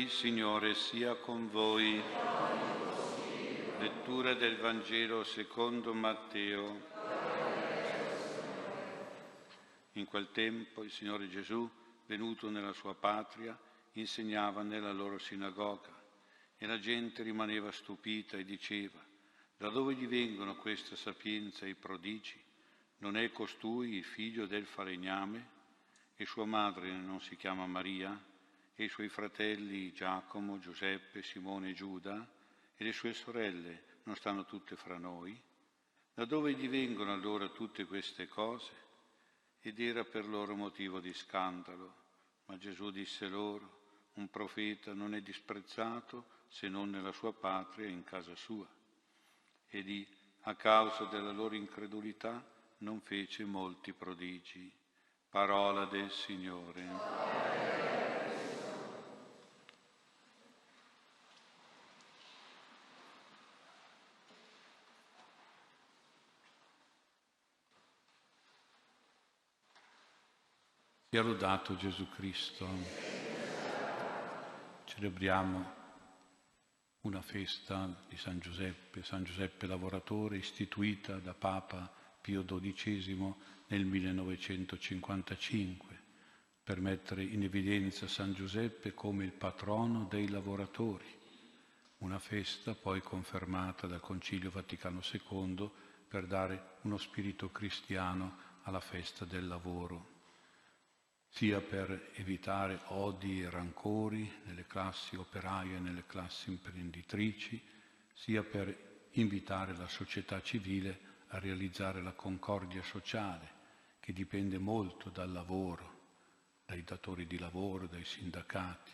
Il Signore sia con voi. Lettura del Vangelo secondo Matteo. In quel tempo il Signore Gesù, venuto nella sua patria, insegnava nella loro sinagoga e la gente rimaneva stupita e diceva, da dove gli vengono questa sapienza e i prodigi? Non è costui il figlio del falegname? E sua madre non si chiama Maria? E i suoi fratelli Giacomo, Giuseppe, Simone e Giuda e le sue sorelle non stanno tutte fra noi? Da dove gli vengono allora tutte queste cose? Ed era per loro motivo di scandalo. Ma Gesù disse loro, un profeta non è disprezzato se non nella sua patria e in casa sua. E di, a causa della loro incredulità, non fece molti prodigi. Parola del Signore. Sia lodato Gesù Cristo. Celebriamo una festa di San Giuseppe, San Giuseppe lavoratore, istituita da Papa Pio XII nel 1955 per mettere in evidenza San Giuseppe come il patrono dei lavoratori. Una festa poi confermata dal Concilio Vaticano II per dare uno spirito cristiano alla festa del lavoro sia per evitare odi e rancori nelle classi operaie e nelle classi imprenditrici, sia per invitare la società civile a realizzare la concordia sociale, che dipende molto dal lavoro, dai datori di lavoro, dai sindacati,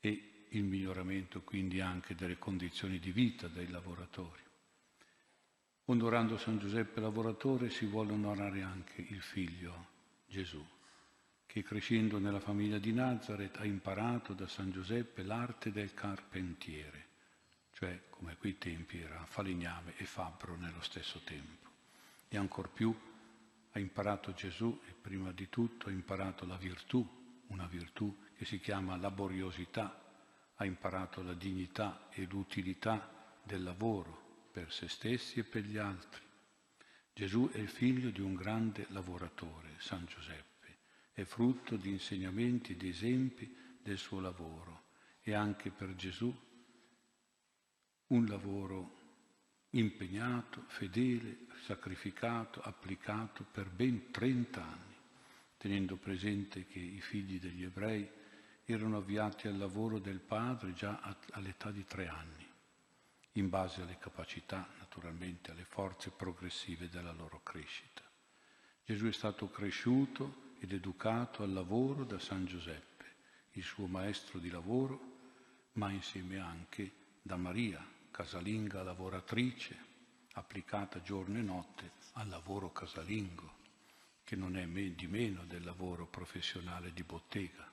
e il miglioramento quindi anche delle condizioni di vita dei lavoratori. Onorando San Giuseppe lavoratore si vuole onorare anche il figlio Gesù che crescendo nella famiglia di Nazareth ha imparato da San Giuseppe l'arte del carpentiere, cioè come quei tempi era falegname e fabbro nello stesso tempo. E ancor più ha imparato Gesù e prima di tutto ha imparato la virtù, una virtù che si chiama laboriosità, ha imparato la dignità e l'utilità del lavoro per se stessi e per gli altri. Gesù è il figlio di un grande lavoratore, San Giuseppe è frutto di insegnamenti, di esempi del suo lavoro e anche per Gesù un lavoro impegnato, fedele, sacrificato, applicato per ben 30 anni, tenendo presente che i figli degli ebrei erano avviati al lavoro del padre già all'età di tre anni, in base alle capacità, naturalmente, alle forze progressive della loro crescita. Gesù è stato cresciuto ed educato al lavoro da San Giuseppe, il suo maestro di lavoro, ma insieme anche da Maria, casalinga lavoratrice, applicata giorno e notte al lavoro casalingo, che non è di meno del lavoro professionale di bottega.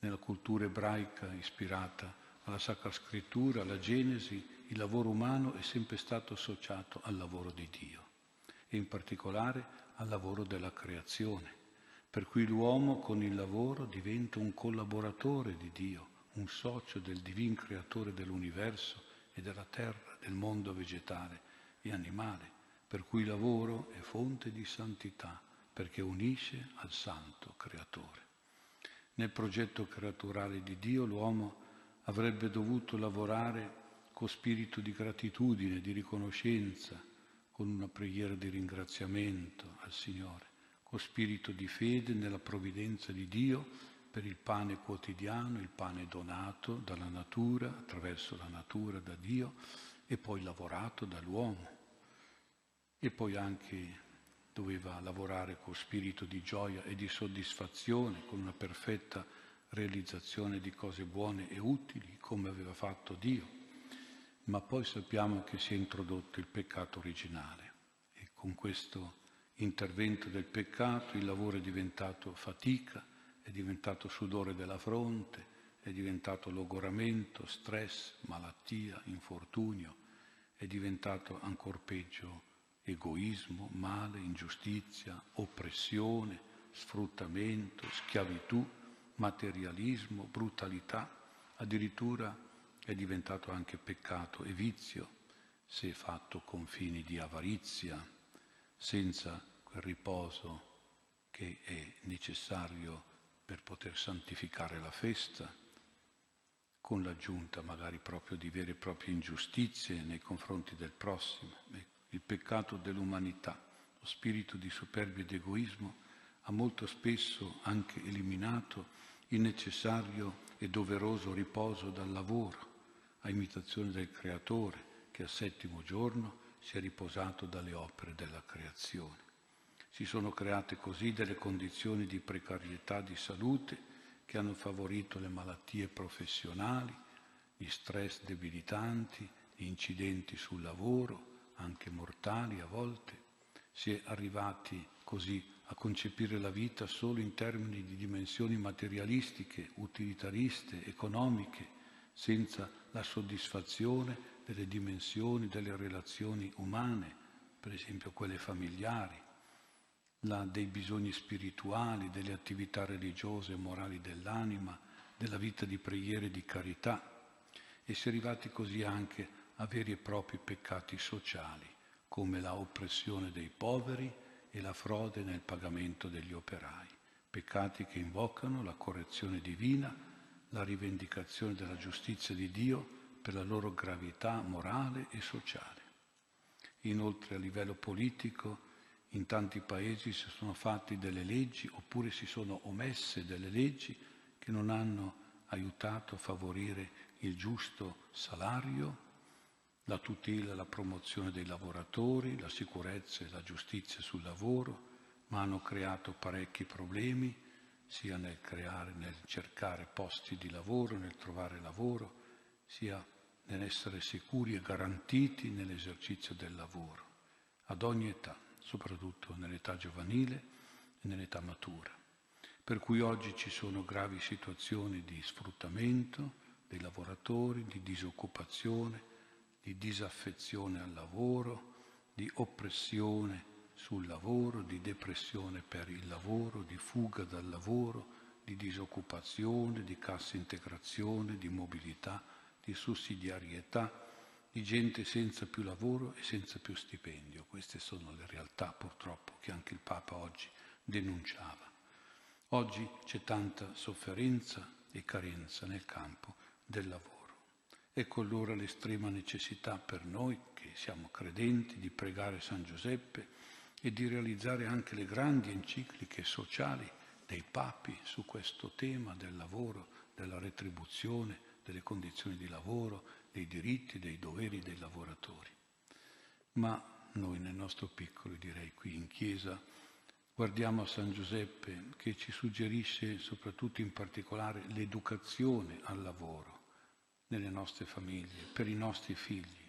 Nella cultura ebraica ispirata alla Sacra Scrittura, alla Genesi, il lavoro umano è sempre stato associato al lavoro di Dio e in particolare al lavoro della creazione per cui l'uomo con il lavoro diventa un collaboratore di Dio, un socio del divin creatore dell'universo e della terra, del mondo vegetale e animale, per cui il lavoro è fonte di santità, perché unisce al santo creatore. Nel progetto creaturale di Dio l'uomo avrebbe dovuto lavorare con spirito di gratitudine, di riconoscenza, con una preghiera di ringraziamento al Signore con spirito di fede nella provvidenza di Dio per il pane quotidiano, il pane donato dalla natura, attraverso la natura da Dio e poi lavorato dall'uomo. E poi anche doveva lavorare con spirito di gioia e di soddisfazione, con una perfetta realizzazione di cose buone e utili, come aveva fatto Dio. Ma poi sappiamo che si è introdotto il peccato originale e con questo intervento del peccato, il lavoro è diventato fatica, è diventato sudore della fronte, è diventato logoramento, stress, malattia, infortunio, è diventato ancor peggio egoismo, male, ingiustizia, oppressione, sfruttamento, schiavitù materialismo, brutalità, addirittura è diventato anche peccato e vizio se fatto con fini di avarizia, senza quel riposo che è necessario per poter santificare la festa, con l'aggiunta magari proprio di vere e proprie ingiustizie nei confronti del prossimo. Il peccato dell'umanità, lo spirito di superbia ed egoismo ha molto spesso anche eliminato il necessario e doveroso riposo dal lavoro, a imitazione del Creatore che al settimo giorno si è riposato dalle opere della creazione. Si sono create così delle condizioni di precarietà di salute che hanno favorito le malattie professionali, gli stress debilitanti, gli incidenti sul lavoro, anche mortali a volte. Si è arrivati così a concepire la vita solo in termini di dimensioni materialistiche, utilitariste, economiche, senza la soddisfazione delle dimensioni delle relazioni umane, per esempio quelle familiari, la, dei bisogni spirituali, delle attività religiose e morali dell'anima, della vita di preghiera e di carità. E si è arrivati così anche a veri e propri peccati sociali, come la oppressione dei poveri e la frode nel pagamento degli operai, peccati che invocano la correzione divina, la rivendicazione della giustizia di Dio per la loro gravità morale e sociale. Inoltre a livello politico in tanti paesi si sono fatti delle leggi oppure si sono omesse delle leggi che non hanno aiutato a favorire il giusto salario, la tutela e la promozione dei lavoratori, la sicurezza e la giustizia sul lavoro, ma hanno creato parecchi problemi sia nel creare, nel cercare posti di lavoro, nel trovare lavoro, sia nell'essere sicuri e garantiti nell'esercizio del lavoro, ad ogni età soprattutto nell'età giovanile e nell'età matura. Per cui oggi ci sono gravi situazioni di sfruttamento dei lavoratori, di disoccupazione, di disaffezione al lavoro, di oppressione sul lavoro, di depressione per il lavoro, di fuga dal lavoro, di disoccupazione, di cassa integrazione, di mobilità, di sussidiarietà di gente senza più lavoro e senza più stipendio. Queste sono le realtà purtroppo che anche il Papa oggi denunciava. Oggi c'è tanta sofferenza e carenza nel campo del lavoro. Ecco allora l'estrema necessità per noi, che siamo credenti, di pregare San Giuseppe e di realizzare anche le grandi encicliche sociali dei papi su questo tema del lavoro, della retribuzione, delle condizioni di lavoro, dei diritti, dei doveri dei lavoratori. Ma noi nel nostro piccolo, direi qui in chiesa, guardiamo a San Giuseppe che ci suggerisce soprattutto in particolare l'educazione al lavoro nelle nostre famiglie, per i nostri figli.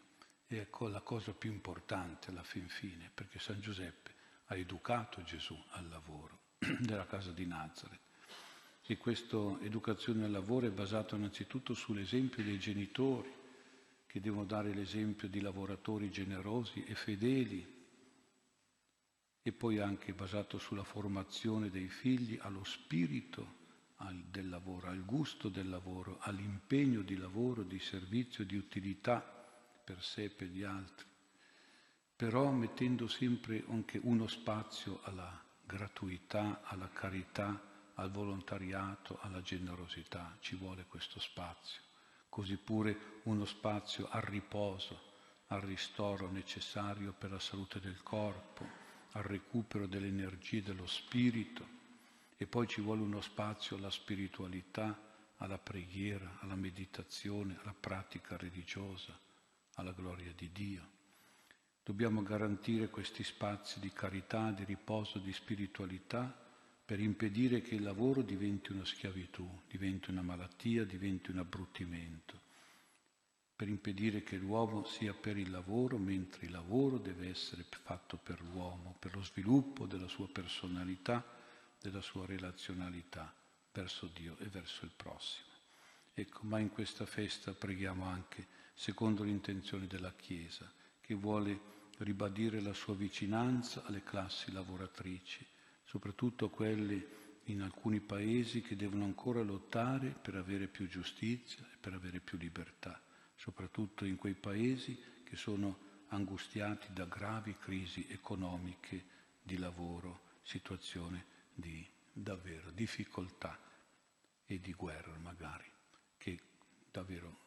E ecco la cosa più importante alla fin fine, perché San Giuseppe ha educato Gesù al lavoro nella casa di Nazareth. E questa educazione al lavoro è basata innanzitutto sull'esempio dei genitori, che devono dare l'esempio di lavoratori generosi e fedeli e poi anche basato sulla formazione dei figli allo spirito del lavoro, al gusto del lavoro, all'impegno di lavoro, di servizio, di utilità per sé e per gli altri, però mettendo sempre anche uno spazio alla gratuità, alla carità, al volontariato, alla generosità, ci vuole questo spazio così pure uno spazio al riposo, al ristoro necessario per la salute del corpo, al recupero delle energie dello spirito e poi ci vuole uno spazio alla spiritualità, alla preghiera, alla meditazione, alla pratica religiosa, alla gloria di Dio. Dobbiamo garantire questi spazi di carità, di riposo, di spiritualità per impedire che il lavoro diventi una schiavitù, diventi una malattia, diventi un abbruttimento, per impedire che l'uomo sia per il lavoro, mentre il lavoro deve essere fatto per l'uomo, per lo sviluppo della sua personalità, della sua relazionalità verso Dio e verso il prossimo. Ecco, ma in questa festa preghiamo anche secondo l'intenzione della Chiesa, che vuole ribadire la sua vicinanza alle classi lavoratrici, soprattutto quelli in alcuni paesi che devono ancora lottare per avere più giustizia e per avere più libertà, soprattutto in quei paesi che sono angustiati da gravi crisi economiche, di lavoro, situazioni di davvero difficoltà e di guerra magari, che davvero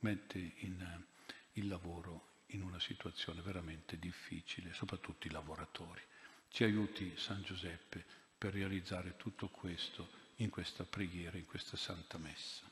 mette in, il lavoro in una situazione veramente difficile, soprattutto i lavoratori. Ci aiuti San Giuseppe per realizzare tutto questo in questa preghiera, in questa Santa Messa.